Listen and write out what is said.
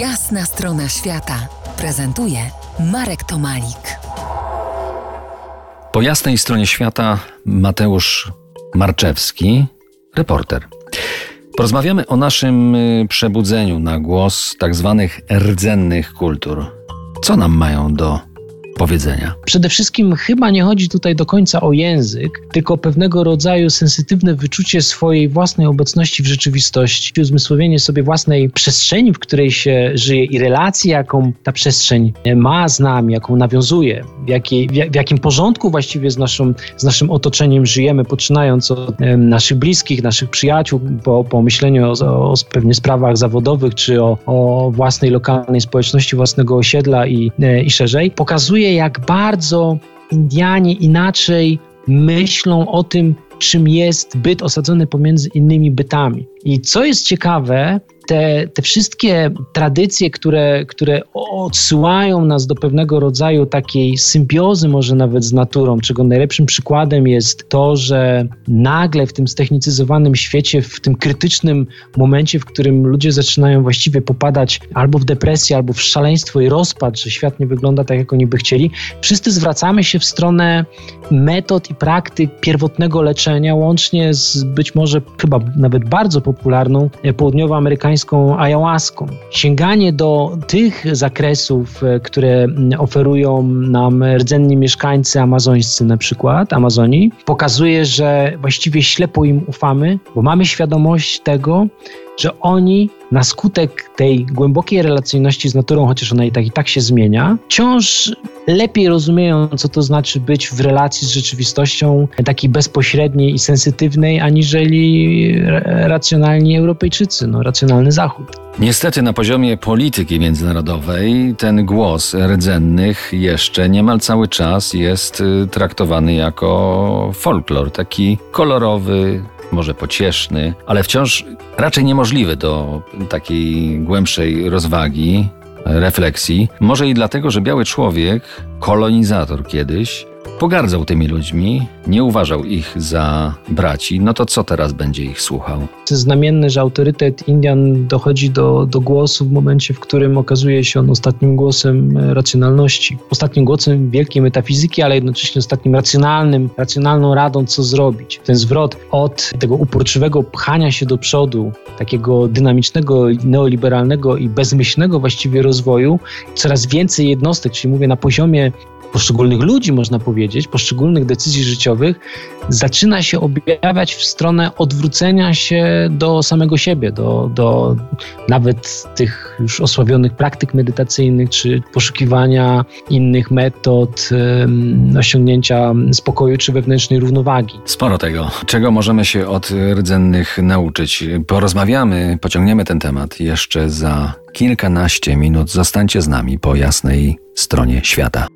Jasna strona świata prezentuje Marek Tomalik. Po jasnej stronie świata Mateusz Marczewski, reporter. Porozmawiamy o naszym y, przebudzeniu na głos tak zwanych rdzennych kultur. Co nam mają do powiedzenia? Przede wszystkim chyba nie chodzi tutaj do końca o język, tylko o pewnego rodzaju sensytywne wyczucie swojej własnej obecności w rzeczywistości, uzmysłowienie sobie własnej przestrzeni, w której się żyje i relacji, jaką ta przestrzeń ma z nami, jaką nawiązuje, w, jakiej, w jakim porządku właściwie z, z naszym otoczeniem żyjemy, poczynając od naszych bliskich, naszych przyjaciół, po, po myśleniu o, o pewnie sprawach zawodowych, czy o, o własnej lokalnej społeczności, własnego osiedla i, e, i szerzej, pokazuje jak bardzo Indianie inaczej myślą o tym, czym jest byt osadzony pomiędzy innymi bytami. I co jest ciekawe, te, te wszystkie tradycje, które, które odsyłają nas do pewnego rodzaju takiej symbiozy, może nawet z naturą, czego najlepszym przykładem jest to, że nagle w tym ztechnicyzowanym świecie, w tym krytycznym momencie, w którym ludzie zaczynają właściwie popadać albo w depresję, albo w szaleństwo i rozpad, że świat nie wygląda tak, jak oni by chcieli, wszyscy zwracamy się w stronę metod i praktyk pierwotnego leczenia, łącznie z być może chyba nawet bardzo popularną południowoamerykańską amerykańską ayahuaską. Sięganie do tych zakresów, e, które oferują nam rdzenni mieszkańcy amazońscy na przykład, Amazonii, pokazuje, że właściwie ślepo im ufamy, bo mamy świadomość tego, że oni na skutek tej głębokiej relacyjności z naturą, chociaż ona i tak i tak się zmienia, wciąż lepiej rozumieją, co to znaczy być w relacji z rzeczywistością takiej bezpośredniej i sensytywnej, aniżeli racjonalni Europejczycy, no, racjonalny Zachód. Niestety na poziomie polityki międzynarodowej ten głos rdzennych jeszcze niemal cały czas jest y, traktowany jako folklor, taki kolorowy, może pocieszny, ale wciąż raczej niemożliwy do takiej głębszej rozwagi, refleksji. Może i dlatego, że biały człowiek, kolonizator kiedyś, Pogardzał tymi ludźmi, nie uważał ich za braci, no to co teraz będzie ich słuchał? Znamienne, że autorytet Indian dochodzi do, do głosu w momencie, w którym okazuje się on ostatnim głosem racjonalności, ostatnim głosem wielkiej metafizyki, ale jednocześnie ostatnim racjonalnym, racjonalną radą, co zrobić. Ten zwrot od tego uporczywego pchania się do przodu, takiego dynamicznego, neoliberalnego i bezmyślnego właściwie rozwoju, coraz więcej jednostek, czyli mówię na poziomie poszczególnych ludzi, można powiedzieć, poszczególnych decyzji życiowych, zaczyna się objawiać w stronę odwrócenia się do samego siebie, do, do nawet tych już osławionych praktyk medytacyjnych, czy poszukiwania innych metod um, osiągnięcia spokoju czy wewnętrznej równowagi. Sporo tego. Czego możemy się od rdzennych nauczyć? Porozmawiamy, pociągniemy ten temat jeszcze za kilkanaście minut. Zostańcie z nami po jasnej stronie świata.